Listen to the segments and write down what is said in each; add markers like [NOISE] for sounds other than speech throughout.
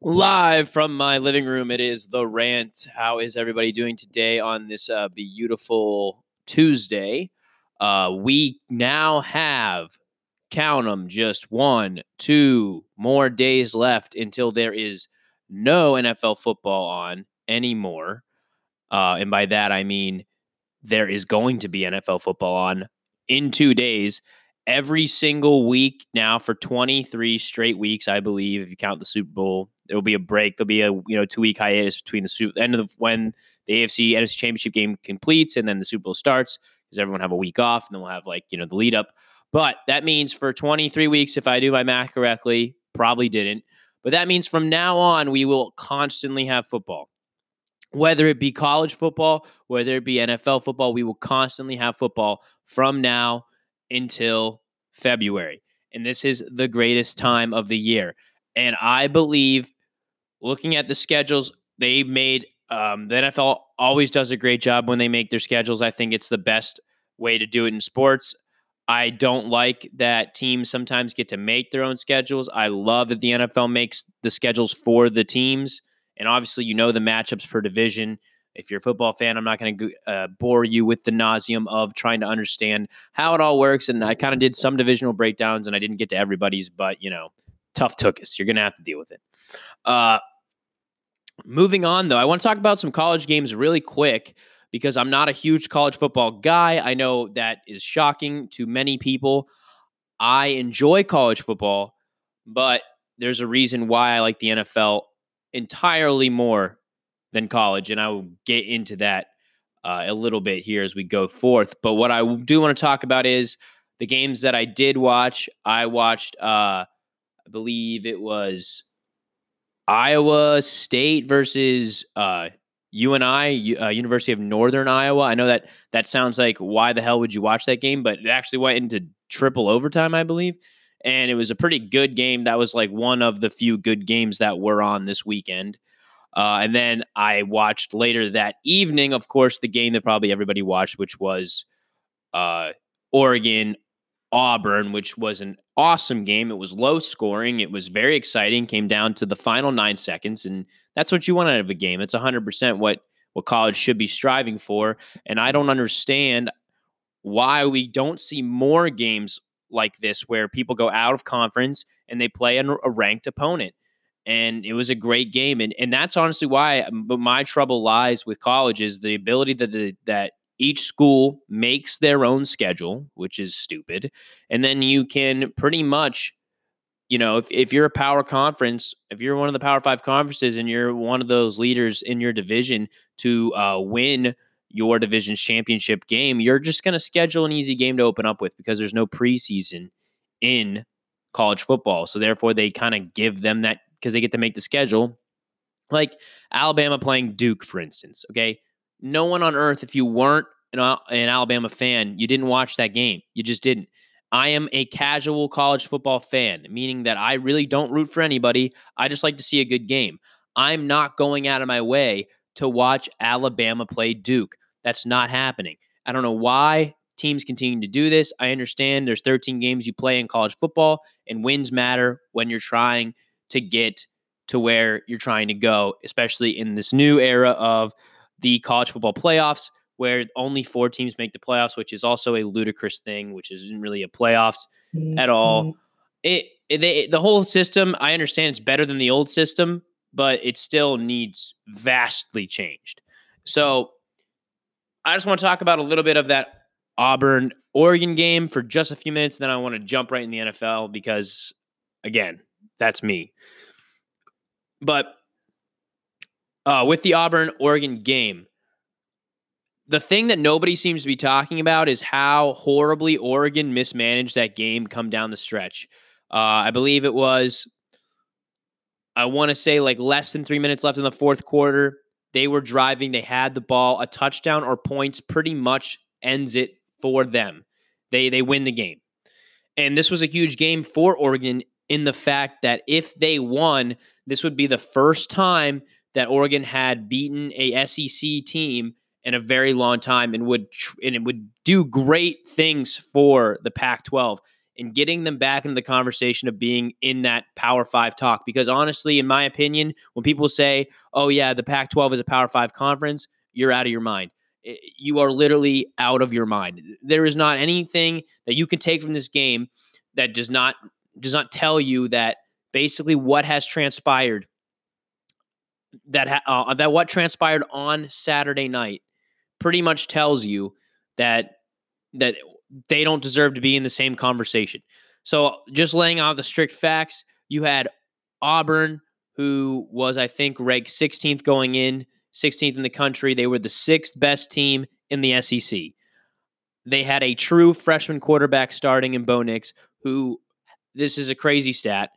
Live from my living room, it is the rant. How is everybody doing today on this uh, beautiful Tuesday? Uh, we now have, count them, just one, two more days left until there is no NFL football on anymore. Uh, and by that, I mean there is going to be NFL football on in two days every single week now for 23 straight weeks, I believe, if you count the Super Bowl. There'll be a break. There'll be a you know two week hiatus between the Super end of the, when the AFC NFC Championship game completes and then the Super Bowl starts because everyone have a week off and then we'll have like you know the lead up. But that means for 23 weeks, if I do my math correctly, probably didn't. But that means from now on, we will constantly have football. Whether it be college football, whether it be NFL football, we will constantly have football from now until February. And this is the greatest time of the year. And I believe looking at the schedules, they made um, the NFL always does a great job when they make their schedules. I think it's the best way to do it in sports. I don't like that teams sometimes get to make their own schedules. I love that the NFL makes the schedules for the teams. And obviously, you know the matchups per division if you're a football fan, I'm not going to uh, bore you with the nauseum of trying to understand how it all works. And I kind of did some divisional breakdowns, and I didn't get to everybody's, but you know, tough took us. You're going to have to deal with it. Uh, moving on, though, I want to talk about some college games really quick because I'm not a huge college football guy. I know that is shocking to many people. I enjoy college football, but there's a reason why I like the NFL entirely more than college, and I will get into that uh, a little bit here as we go forth. But what I do want to talk about is the games that I did watch. I watched, uh, I believe it was Iowa State versus uh, UNI, uh, University of Northern Iowa. I know that that sounds like why the hell would you watch that game? But it actually went into triple overtime, I believe. And it was a pretty good game. That was like one of the few good games that were on this weekend. Uh, and then I watched later that evening, of course, the game that probably everybody watched, which was uh, Oregon Auburn, which was an awesome game. It was low scoring. It was very exciting. Came down to the final nine seconds, and that's what you want out of a game. It's 100% what what college should be striving for. And I don't understand why we don't see more games like this where people go out of conference and they play a ranked opponent and it was a great game and and that's honestly why but my trouble lies with college is the ability that the, that each school makes their own schedule which is stupid and then you can pretty much you know if, if you're a power conference if you're one of the power five conferences and you're one of those leaders in your division to uh, win your division's championship game you're just going to schedule an easy game to open up with because there's no preseason in college football so therefore they kind of give them that because they get to make the schedule. Like Alabama playing Duke, for instance. Okay. No one on earth, if you weren't an, an Alabama fan, you didn't watch that game. You just didn't. I am a casual college football fan, meaning that I really don't root for anybody. I just like to see a good game. I'm not going out of my way to watch Alabama play Duke. That's not happening. I don't know why teams continue to do this. I understand there's 13 games you play in college football, and wins matter when you're trying to get to where you're trying to go, especially in this new era of the college football playoffs, where only four teams make the playoffs, which is also a ludicrous thing, which isn't really a playoffs mm-hmm. at all. It, it they, the whole system, I understand it's better than the old system, but it still needs vastly changed. So I just want to talk about a little bit of that Auburn Oregon game for just a few minutes. Then I want to jump right in the NFL because, again, that's me. But uh, with the Auburn Oregon game, the thing that nobody seems to be talking about is how horribly Oregon mismanaged that game come down the stretch. Uh, I believe it was, I want to say like less than three minutes left in the fourth quarter. They were driving, they had the ball, a touchdown or points pretty much ends it for them. They they win the game. And this was a huge game for Oregon in the fact that if they won, this would be the first time that Oregon had beaten a SEC team in a very long time and would and it would do great things for the Pac-12. and getting them back into the conversation of being in that Power Five talk. Because honestly, in my opinion, when people say, oh, yeah, the Pac 12 is a Power Five conference, you're out of your mind. You are literally out of your mind. There is not anything that you can take from this game that does not does not tell you that basically what has transpired that ha- uh, that what transpired on Saturday night pretty much tells you that that they don't deserve to be in the same conversation. So just laying out the strict facts, you had Auburn, who was I think ranked 16th going in, 16th in the country. They were the sixth best team in the SEC. They had a true freshman quarterback starting in Bo Nix, who this is a crazy stat.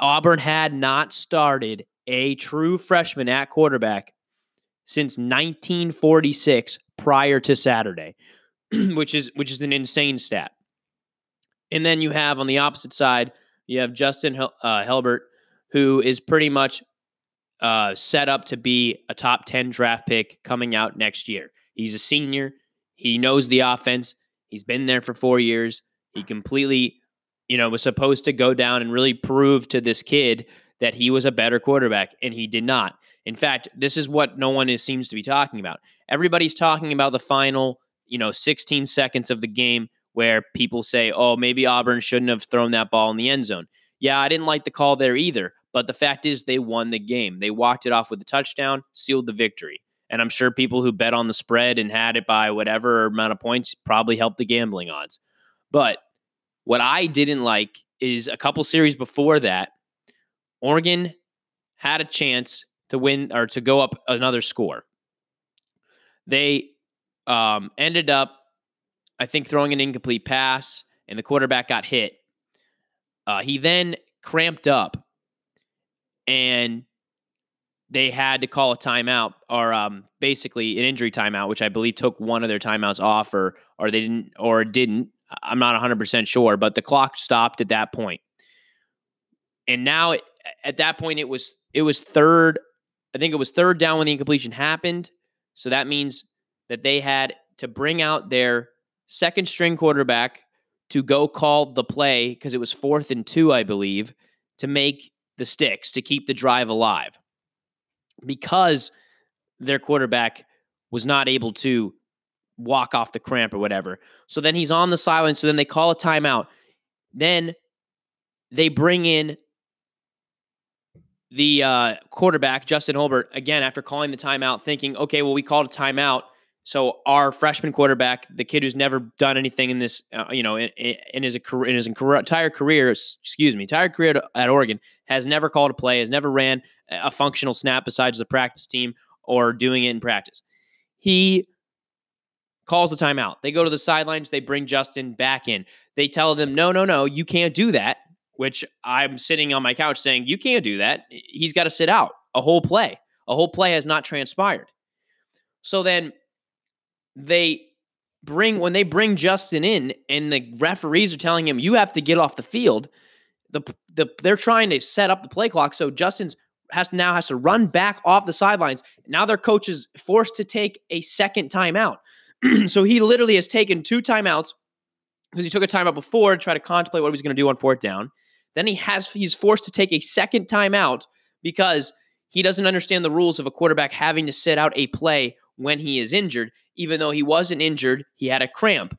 Auburn had not started a true freshman at quarterback since 1946 prior to Saturday, [CLEARS THROAT] which is which is an insane stat. And then you have on the opposite side, you have Justin uh, Herbert, who is pretty much uh, set up to be a top 10 draft pick coming out next year. He's a senior. He knows the offense. He's been there for four years. He completely, you know, was supposed to go down and really prove to this kid that he was a better quarterback, and he did not. In fact, this is what no one is, seems to be talking about. Everybody's talking about the final, you know, 16 seconds of the game where people say, oh, maybe Auburn shouldn't have thrown that ball in the end zone. Yeah, I didn't like the call there either. But the fact is, they won the game. They walked it off with a touchdown, sealed the victory. And I'm sure people who bet on the spread and had it by whatever amount of points probably helped the gambling odds. But what I didn't like is a couple series before that, Oregon had a chance to win or to go up another score. They um, ended up, I think, throwing an incomplete pass, and the quarterback got hit. Uh, he then cramped up, and they had to call a timeout or um, basically an injury timeout, which I believe took one of their timeouts off, or or they didn't or didn't. I'm not 100 percent sure, but the clock stopped at that point. And now at that point it was it was third. I think it was third down when the incompletion happened. So that means that they had to bring out their second string quarterback to go call the play because it was fourth and two, I believe, to make the sticks to keep the drive alive because their quarterback was not able to walk off the cramp or whatever. So then he's on the sideline. So then they call a timeout. Then they bring in the uh, quarterback, Justin Holbert, again, after calling the timeout, thinking, okay, well, we called a timeout. So our freshman quarterback, the kid who's never done anything in this, uh, you know, in, in, his in his entire career, excuse me, entire career at Oregon, has never called a play, has never ran a functional snap besides the practice team or doing it in practice. He calls the timeout. They go to the sidelines. They bring Justin back in. They tell them, no, no, no, you can't do that which I'm sitting on my couch saying, you can't do that. He's got to sit out a whole play. A whole play has not transpired. So then they bring, when they bring Justin in and the referees are telling him, you have to get off the field, the, the they're trying to set up the play clock. So Justin's has now has to run back off the sidelines. Now their coach is forced to take a second timeout. [CLEARS THROAT] so he literally has taken two timeouts because he took a timeout before to try to contemplate what he was going to do on fourth down. Then he has he's forced to take a second timeout because he doesn't understand the rules of a quarterback having to sit out a play when he is injured, even though he wasn't injured, he had a cramp.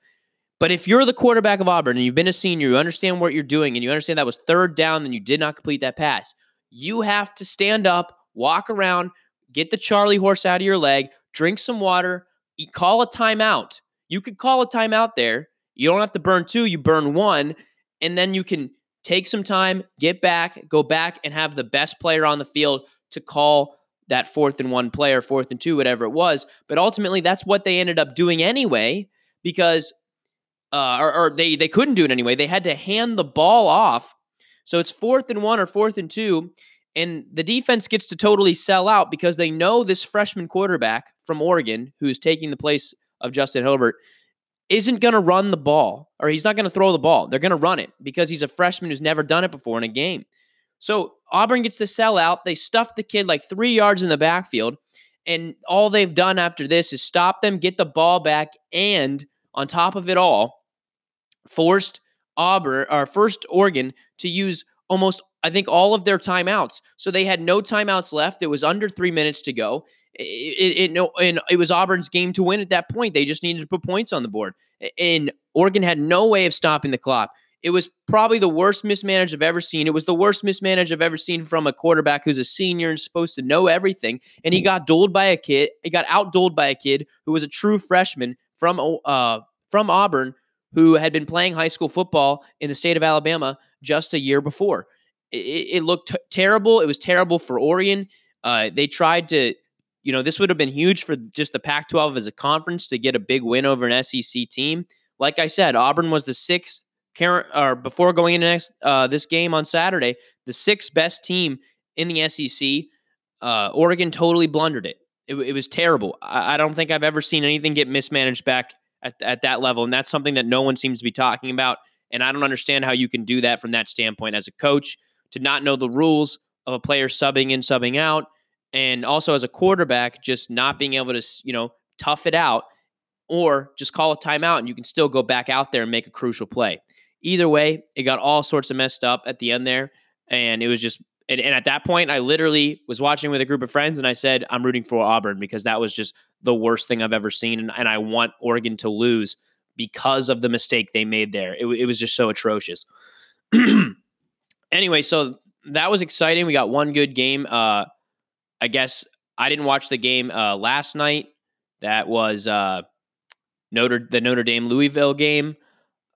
But if you're the quarterback of Auburn and you've been a senior, you understand what you're doing, and you understand that was third down, then you did not complete that pass. You have to stand up, walk around, get the Charlie horse out of your leg, drink some water, call a timeout. You could call a timeout there. You don't have to burn two, you burn one, and then you can take some time, get back, go back and have the best player on the field to call that fourth and one player, fourth and two, whatever it was. But ultimately, that's what they ended up doing anyway, because uh, or, or they they couldn't do it anyway. They had to hand the ball off. So it's fourth and one or fourth and two, and the defense gets to totally sell out because they know this freshman quarterback from Oregon, who's taking the place of Justin Herbert, isn't going to run the ball or he's not going to throw the ball. They're going to run it because he's a freshman who's never done it before in a game. So Auburn gets to sell out. They stuff the kid like three yards in the backfield. And all they've done after this is stop them, get the ball back, and on top of it all, forced Auburn or first Oregon to use almost I think all of their timeouts. So they had no timeouts left. It was under three minutes to go. It, it, no, and it was Auburn's game to win at that point. They just needed to put points on the board. And Oregon had no way of stopping the clock. It was probably the worst mismanaged I've ever seen. It was the worst mismanaged I've ever seen from a quarterback who's a senior and supposed to know everything. And he got doled by a kid. He got outdoled by a kid who was a true freshman from uh from Auburn who had been playing high school football in the state of Alabama just a year before. It, it looked t- terrible. It was terrible for Oregon. Uh, they tried to, you know, this would have been huge for just the Pac 12 as a conference to get a big win over an SEC team. Like I said, Auburn was the sixth, or before going into next uh, this game on Saturday, the sixth best team in the SEC. Uh, Oregon totally blundered it. It, it was terrible. I, I, don't think I've ever seen anything get mismanaged back at, at that level. And that's something that no one seems to be talking about. And I don't understand how you can do that from that standpoint as a coach to not know the rules of a player subbing in, subbing out, and also as a quarterback, just not being able to, you know, tough it out or just call a timeout and you can still go back out there and make a crucial play. Either way, it got all sorts of messed up at the end there. And it was just, and, and at that point, I literally was watching with a group of friends and I said, I'm rooting for Auburn because that was just the worst thing I've ever seen. And, and I want Oregon to lose because of the mistake they made there. It, it was just so atrocious. [CLEARS THROAT] anyway, so that was exciting. We got one good game. Uh, I guess I didn't watch the game uh, last night. That was uh, Notre the Notre Dame Louisville game.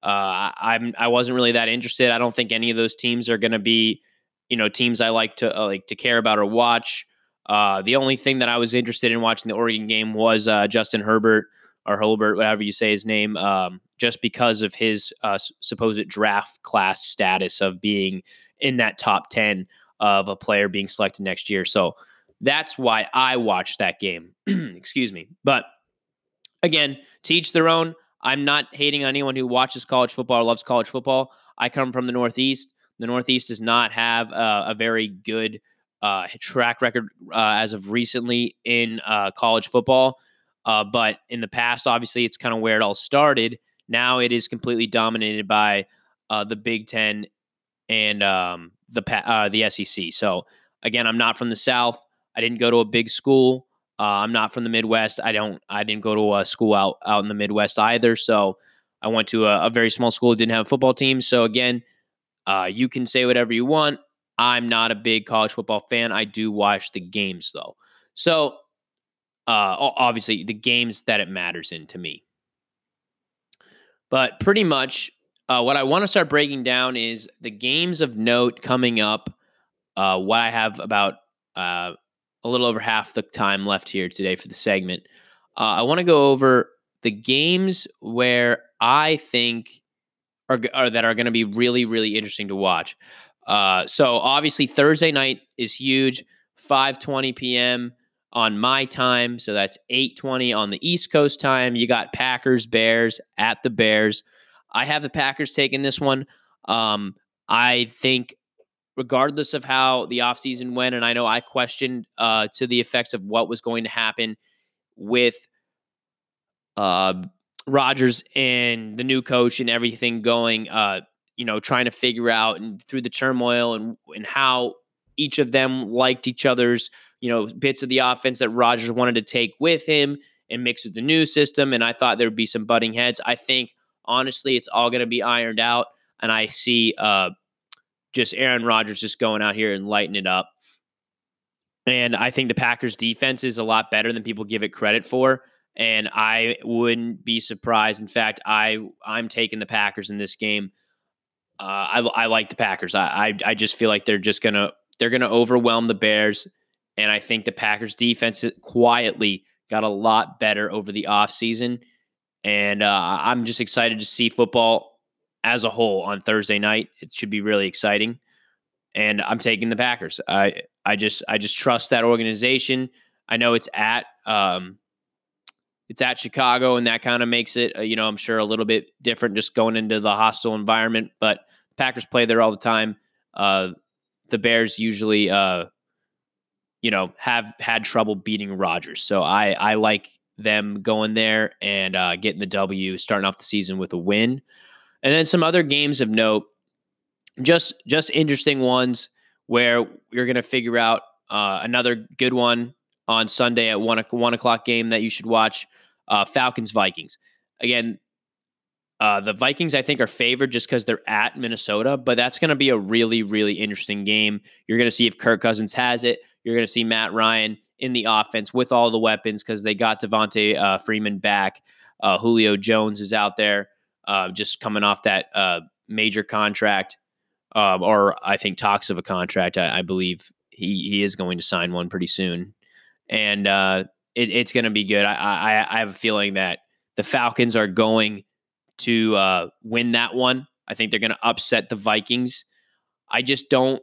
Uh, I'm I wasn't really that interested. I don't think any of those teams are going to be, you know, teams I like to uh, like to care about or watch. Uh, the only thing that I was interested in watching the Oregon game was uh, Justin Herbert or Holbert, whatever you say his name, um, just because of his uh, supposed draft class status of being in that top 10 of a player being selected next year. So that's why I watched that game. [CLEARS THROAT] Excuse me. But again, teach their own. I'm not hating on anyone who watches college football or loves college football. I come from the Northeast. The Northeast does not have uh, a very good uh, track record uh, as of recently in uh, college football. Uh, but in the past, obviously, it's kind of where it all started. Now it is completely dominated by uh, the Big Ten and um, the uh, the SEC. So again, I'm not from the South. I didn't go to a big school. I'm not from the Midwest. I don't. I didn't go to a school out out in the Midwest either. So I went to a, a very small school that didn't have a football team. So again, you can say whatever you want. I'm not a big college football fan. I do watch the games though. So, uh, obviously, the games that it matters in to me. But pretty much, uh, what I want to start breaking down is the games of note coming up. Uh, what I have about uh, a little over half the time left here today for the segment. Uh, I want to go over the games where I think are, are that are going to be really, really interesting to watch. Uh, so obviously Thursday night is huge. 5:20 p.m. on my time, so that's 8:20 on the East Coast time. You got Packers Bears at the Bears. I have the Packers taking this one. Um, I think regardless of how the offseason went, and I know I questioned uh, to the effects of what was going to happen with uh, Rodgers and the new coach and everything going. Uh, you know, trying to figure out and through the turmoil and and how each of them liked each other's, you know, bits of the offense that Rodgers wanted to take with him and mix with the new system. And I thought there would be some butting heads. I think honestly, it's all going to be ironed out. And I see uh, just Aaron Rodgers just going out here and lighting it up. And I think the Packers defense is a lot better than people give it credit for. And I wouldn't be surprised. In fact, I I'm taking the Packers in this game. Uh, I, I like the Packers. I, I, I just feel like they're just gonna they're gonna overwhelm the Bears, and I think the Packers defense quietly got a lot better over the offseason. and uh, I'm just excited to see football as a whole on Thursday night. It should be really exciting, and I'm taking the Packers. I I just I just trust that organization. I know it's at um, it's at Chicago, and that kind of makes it, uh, you know, I'm sure a little bit different just going into the hostile environment. But Packers play there all the time. Uh, the Bears usually, uh, you know, have had trouble beating Rodgers. So I I like them going there and uh, getting the W, starting off the season with a win. And then some other games of note, just just interesting ones where you're going to figure out uh, another good one on Sunday at one one o'clock game that you should watch. Uh, Falcons Vikings. Again, uh, the Vikings I think are favored just because they're at Minnesota, but that's going to be a really really interesting game. You're going to see if Kirk Cousins has it. You're going to see Matt Ryan in the offense with all the weapons because they got Devonta uh, Freeman back. Uh, Julio Jones is out there, uh, just coming off that uh, major contract, um, or I think talks of a contract. I, I, believe he he is going to sign one pretty soon, and uh, it, it's going to be good. I, I, I have a feeling that the Falcons are going to uh, win that one. I think they're going to upset the Vikings. I just don't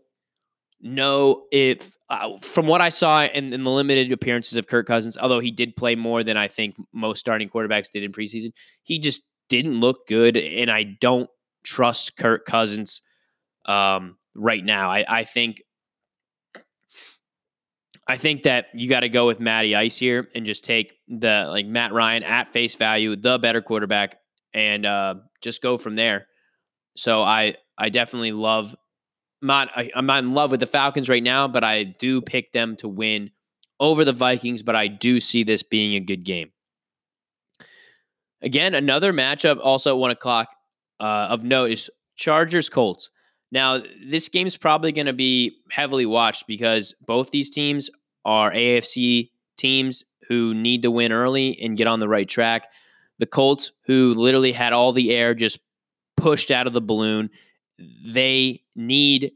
know if, uh, from what I saw in, in, the limited appearances of Kirk Cousins, although he did play more than I think most starting quarterbacks did in preseason, he just didn't look good. And I don't trust Kirk Cousins um, right now. I, I think. I think that you got to go with Matty Ice here and just take the like Matt Ryan at face value, the better quarterback, and uh, just go from there. So I I definitely love not I, I'm not in love with the Falcons right now, but I do pick them to win over the Vikings. But I do see this being a good game. Again, another matchup also at one o'clock uh, of note is Chargers Colts. Now, this game is probably going to be heavily watched because both these teams are AFC teams who need to win early and get on the right track. The Colts, who literally had all the air just pushed out of the balloon, they need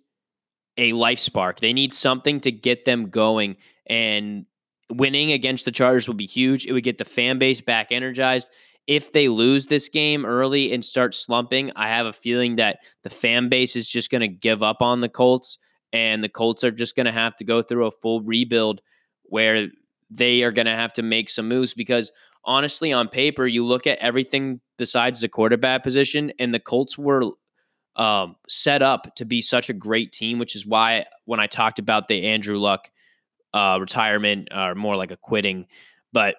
a life spark. They need something to get them going. And winning against the Chargers would be huge. It would get the fan base back energized. If they lose this game early and start slumping, I have a feeling that the fan base is just going to give up on the Colts, and the Colts are just going to have to go through a full rebuild where they are going to have to make some moves because honestly, on paper, you look at everything besides the quarterback position, and the Colts were um, set up to be such a great team, which is why when I talked about the Andrew Luck uh, retirement or more like a quitting, but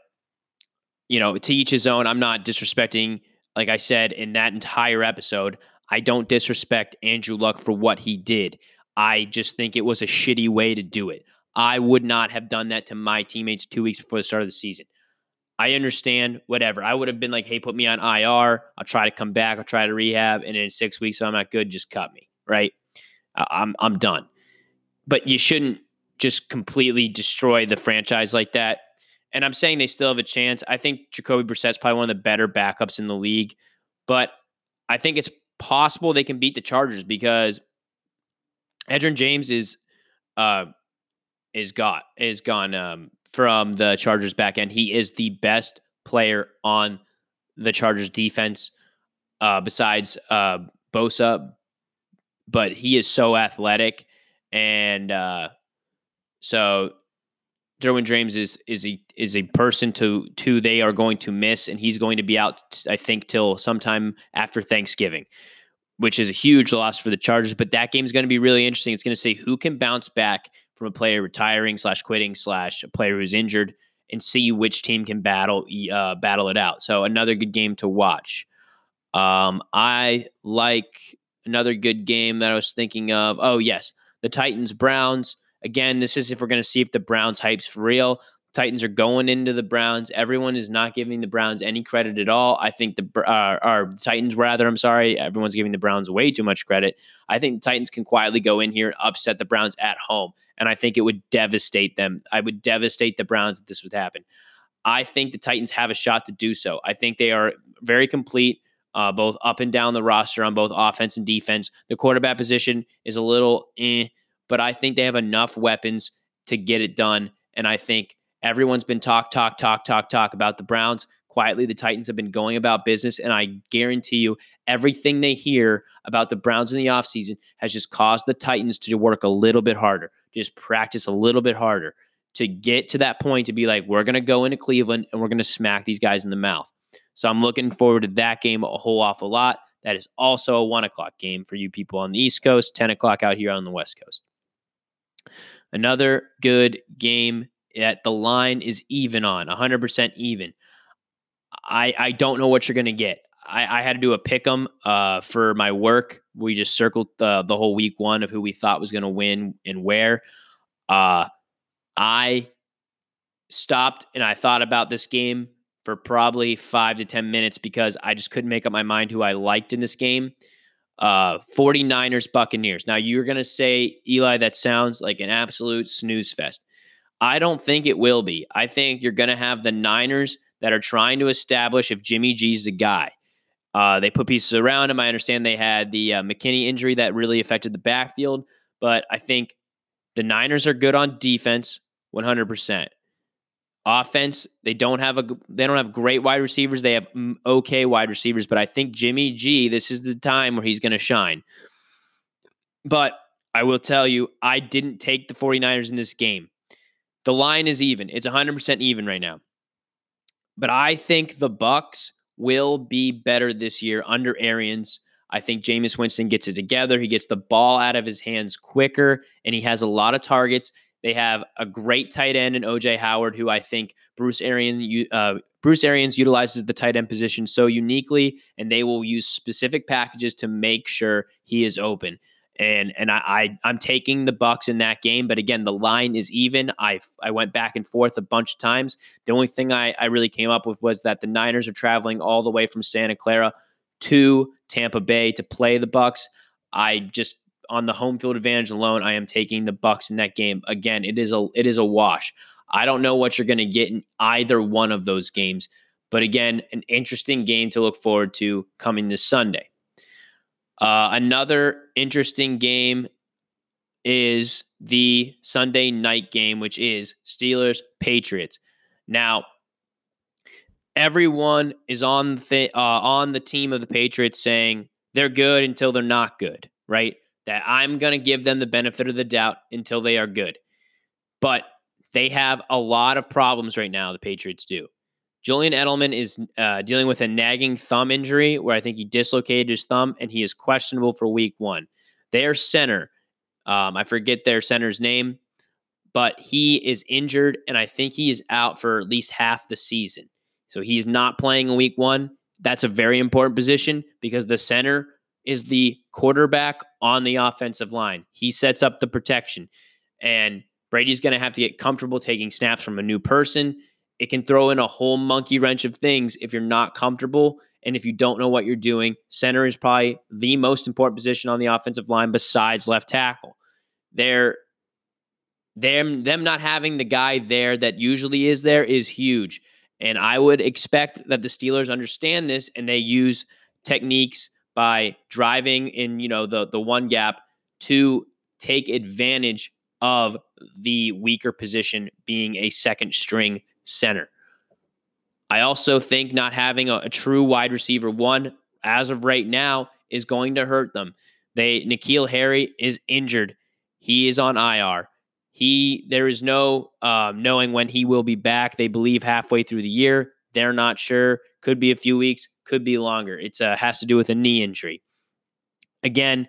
you know, to each his own. I'm not disrespecting, like I said in that entire episode. I don't disrespect Andrew Luck for what he did. I just think it was a shitty way to do it. I would not have done that to my teammates two weeks before the start of the season. I understand, whatever. I would have been like, hey, put me on IR. I'll try to come back. I'll try to rehab. And in six weeks, if I'm not good, just cut me. Right. I'm, I'm done. But you shouldn't just completely destroy the franchise like that. And I'm saying they still have a chance. I think Jacoby Brissett's probably one of the better backups in the league. But I think it's possible they can beat the Chargers because Edgerrin James is uh is got is gone um from the Chargers back end. He is the best player on the Chargers defense uh, besides uh, Bosa, but he is so athletic. And uh, so Derwin James is is a is a person to to they are going to miss, and he's going to be out, I think, till sometime after Thanksgiving, which is a huge loss for the Chargers. But that game is going to be really interesting. It's going to say who can bounce back from a player retiring slash quitting slash a player who's injured and see which team can battle uh, battle it out. So another good game to watch. Um, I like another good game that I was thinking of. Oh yes, the Titans Browns. Again, this is if we're going to see if the Browns hype's for real. Titans are going into the Browns. Everyone is not giving the Browns any credit at all. I think the uh, our Titans rather. I'm sorry, everyone's giving the Browns way too much credit. I think the Titans can quietly go in here and upset the Browns at home, and I think it would devastate them. I would devastate the Browns if this would happen. I think the Titans have a shot to do so. I think they are very complete. Uh, both up and down the roster on both offense and defense. The quarterback position is a little eh, but I think they have enough weapons to get it done. And I think Everyone's been talk, talk, talk, talk, talk about the Browns. Quietly, the Titans have been going about business. And I guarantee you, everything they hear about the Browns in the offseason has just caused the Titans to work a little bit harder, just practice a little bit harder to get to that point to be like, we're going to go into Cleveland and we're going to smack these guys in the mouth. So I'm looking forward to that game a whole awful lot. That is also a one o'clock game for you people on the East Coast, 10 o'clock out here on the West Coast. Another good game that the line is even on, 100% even. I, I don't know what you're going to get. I, I had to do a pick 'em uh, for my work. We just circled the the whole week one of who we thought was going to win and where. Uh, I stopped and I thought about this game for probably five to 10 minutes because I just couldn't make up my mind who I liked in this game. Uh, 49ers Buccaneers. Now, you're going to say, Eli, that sounds like an absolute snooze fest. I don't think it will be. I think you're going to have the Niners that are trying to establish if Jimmy G's the guy. Uh, they put pieces around him. I understand they had the uh, McKinnon injury that really affected the backfield, but I think the Niners are good on defense, 100%. Offense, they don't have a they don't have great wide receivers. They have okay wide receivers, but I think Jimmy G, this is the time where he's going to shine. But I will tell you, I didn't take the 49ers in this game. The line is even. It's 100% even right now. But I think the Bucks will be better this year under Arians. I think Jameis Winston gets it together. He gets the ball out of his hands quicker, and he has a lot of targets. They have a great tight end in OJ Howard, who I think Bruce Arians uh, Bruce Arians utilizes the tight end position so uniquely, and they will use specific packages to make sure he is open. And and I, I am taking the Bucks in that game, but again, the line is even. I I went back and forth a bunch of times. The only thing I, I really came up with was that the Niners are traveling all the way from Santa Clara to Tampa Bay to play the Bucks. I just on the home field advantage alone, I am taking the Bucks in that game. Again, it is a it is a wash. I don't know what you're going to get in either one of those games, but again, an interesting game to look forward to coming this Sunday. Uh, another interesting game is the Sunday night game, which is Steelers Patriots. Now, everyone is on the uh, on the team of the Patriots saying they're good until they're not good, right? that I'm going to give them the benefit of the doubt until they are good. But they have a lot of problems right now, the Patriots do. Julian Edelman is uh, dealing with a nagging thumb injury where I think he dislocated his thumb and he is questionable for week one. Their center, um, I forget their center's name, but he is injured and I think he is out for at least half the season. So he's not playing in week one. That's a very important position because the center is the quarterback on the offensive line. He sets up the protection. And Brady's going to have to get comfortable taking snaps from a new person. It can throw in a whole monkey wrench of things if you're not comfortable and if you don't know what you're doing. Center is probably the most important position on the offensive line besides left tackle. They're them them not having the guy there that usually is there is huge. And I would expect that the Steelers understand this and they use techniques by driving in, you know, the the one gap to take advantage of the weaker position being a second string center. I also think not having a, a, true wide receiver one as of right now is going to hurt them. They N'Keal Harry is injured. He is on IR. He there is no um, knowing when he will be back. They believe halfway through the year. They're not sure. Could be a few weeks, could be longer. It's uh, has to do with a knee injury. Again,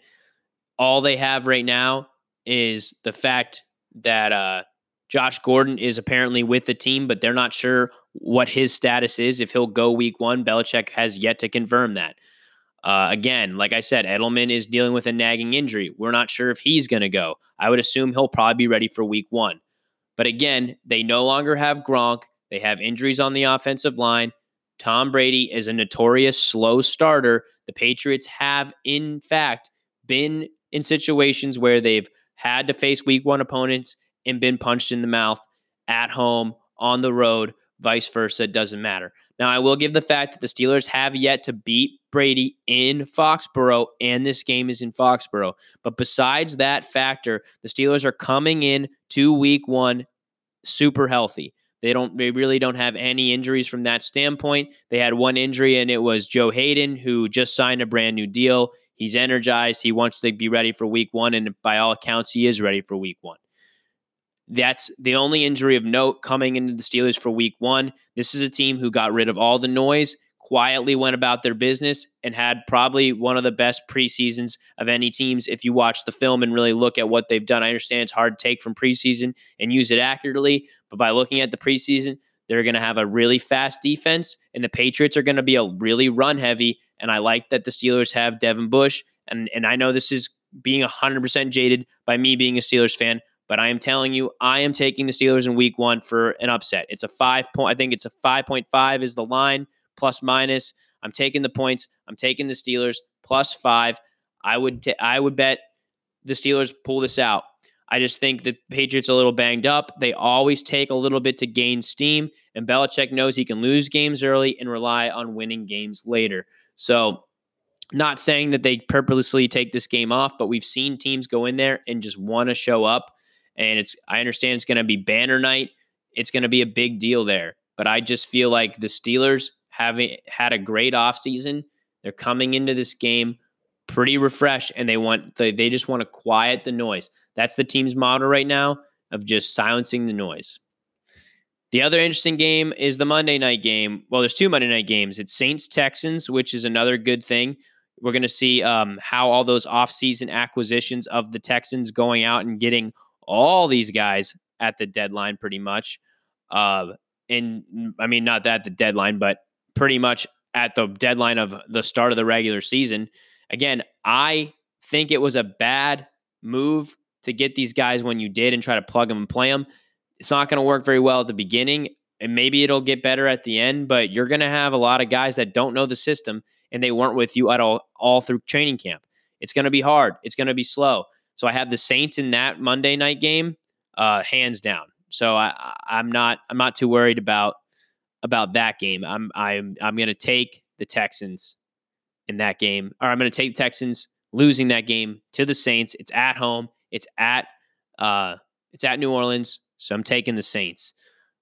all they have right now is the fact that uh, Josh Gordon is apparently with the team, but they're not sure what his status is. If he'll go week one, Belichick has yet to confirm that. Uh, again, like I said, Edelman is dealing with a nagging injury. We're not sure if he's going to go. I would assume he'll probably be ready for week one. But again, they no longer have Gronk. They have injuries on the offensive line. Tom Brady is a notorious slow starter. The Patriots have, in fact, been in situations where they've had to face week one opponents and been punched in the mouth at home, on the road, vice versa. It doesn't matter. Now, I will give the fact that the Steelers have yet to beat Brady in Foxborough, and this game is in Foxborough. But besides that factor, the Steelers are coming in to week one super healthy. They don't they really don't have any injuries from that standpoint. They had one injury and it was Joe Haden who just signed a brand new deal. He's energized. He wants to be ready for week 1 and by all accounts he is ready for week 1. That's the only injury of note coming into the Steelers for week 1. This is a team who got rid of all the noise quietly went about their business and had probably one of the best preseasons of any teams if you watch the film and really look at what they've done. I understand it's hard to take from preseason and use it accurately, but by looking at the preseason, they're going to have a really fast defense, and the Patriots are going to be a really run heavy And I like that the Steelers have Devin Bush. And, and I know this is being 100% jaded by me being a Steelers fan, but I am telling you, I am taking the Steelers in week one for an upset. It's a five point, I think it's a 5.5 is the line, plus minus. I'm taking the points. I'm taking the Steelers plus five. I would, t- I would bet the Steelers pull this out. I just think the Patriots are a little banged up. They always take a little bit to gain steam, and Belichick knows he can lose games early and rely on winning games later. So, not saying that they purposely take this game off, but we've seen teams go in there and just want to show up. And it's I understand it's going to be banner night. It's going to be a big deal there. But I just feel like the Steelers having had a great offseason. They're coming into this game pretty refreshed and they want they, they just want to quiet the noise. That's the team's model right now of just silencing the noise. The other interesting game is the Monday night game. Well, there's two Monday night games. It's Saints Texans, which is another good thing. We're going to see um, how all those offseason acquisitions of the Texans going out and getting all these guys at the deadline, pretty much. Uh, and I mean, not that the deadline, but pretty much at the deadline of the start of the regular season. Again, I think it was a bad move to get these guys when you did and try to plug them and play them. It's not going to work very well at the beginning, and maybe it'll get better at the end. But you're going to have a lot of guys that don't know the system and they weren't with you at all all through training camp. It's going to be hard. It's going to be slow. So I have the Saints in that Monday night game, uh, hands down. So I, I'm not I'm not too worried about about that game. I'm I'm I'm going to take the Texans in that game, or I'm going to take the Texans losing that game to the Saints. It's at home. It's at uh, it's at New Orleans, so I'm taking the Saints.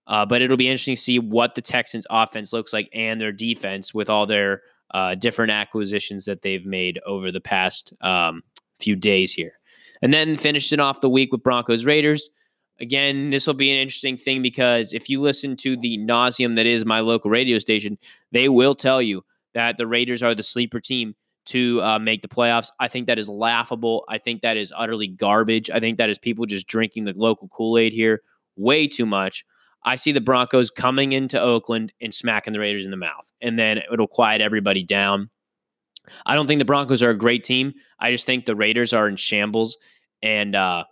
Uh, but it'll be interesting to see what the Texans' offense looks like and their defense with all their uh, different acquisitions that they've made over the past um, few days here. And then finishing off the week with Broncos Raiders. Again, this will be an interesting thing because if you listen to the nauseum that is my local radio station, they will tell you that the Raiders are the sleeper team to uh, make the playoffs. I think that is laughable. I think that is utterly garbage. I think that is people just drinking the local Kool Aid here way too much. I see the Broncos coming into Oakland and smacking the Raiders in the mouth, and then it'll quiet everybody down. I don't think the Broncos are a great team. I just think the Raiders are in shambles, and uh,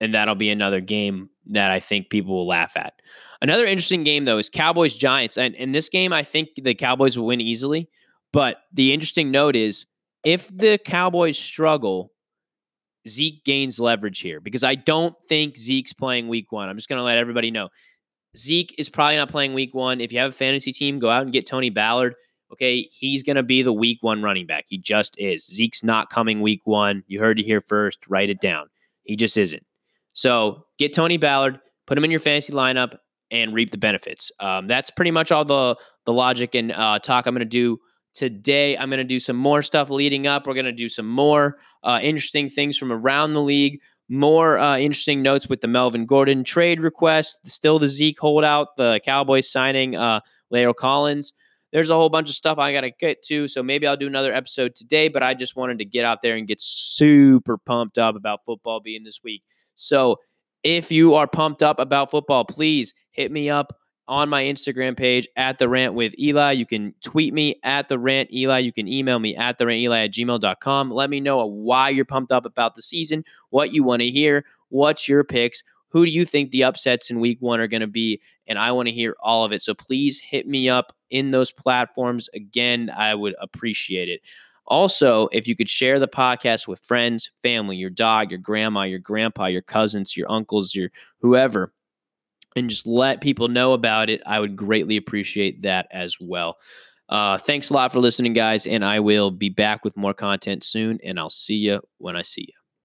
and that'll be another game that I think people will laugh at. Another interesting game though is Cowboys Giants, and in this game I think the Cowboys will win easily. But the interesting note is if the Cowboys struggle, Zeke gains leverage here because I don't think Zeke's playing week one. I'm just going to let everybody know. Zeke is probably not playing week one. If you have a fantasy team, go out and get Tony Pollard. Okay, he's going to be the week one running back. He just is. Zeke's not coming week one. You heard it here first. Write it down. He just isn't. So get Tony Pollard, put him in your fantasy lineup, and reap the benefits. Um, that's pretty much all the the logic and uh, talk I'm going to do today. I'm going to do some more stuff leading up. We're going to do some more uh, interesting things from around the league. More uh, interesting notes with the Melvin Gordon trade request. Still the Zeke holdout. The Cowboys signing uh, La'el Collins. There's a whole bunch of stuff I got to get to. So maybe I'll do another episode today. But I just wanted to get out there and get super pumped up about football being this week. So if you are pumped up about football, please hit me up on my Instagram page at the rant with Eli. You can tweet me at the rant Eli. You can email me at the rant Eli at gmail.com. Let me know why you're pumped up about the season, what you want to hear, what's your picks. Who do you think the upsets in week one are going to be? And I want to hear all of it. So please hit me up in those platforms. Again, I would appreciate it. Also, if you could share the podcast with friends, family, your dog, your grandma, your grandpa, your cousins, your uncles, your whoever, and just let people know about it, I would greatly appreciate that as well. Uh, thanks a lot for listening, guys, and I will be back with more content soon, and I'll see you when I see you.